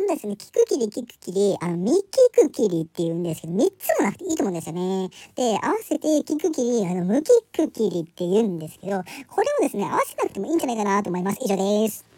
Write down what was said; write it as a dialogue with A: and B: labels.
A: のですね、キクキリ聞くキリ、あの、ミキクキリって言うんですけど、3つもなくていいと思うんですよね。で、合わせて聞くキリ、あの、無キクキリって言うんですけど、これをですね、合わせなくてもいいんじゃないかなと思います。以上です。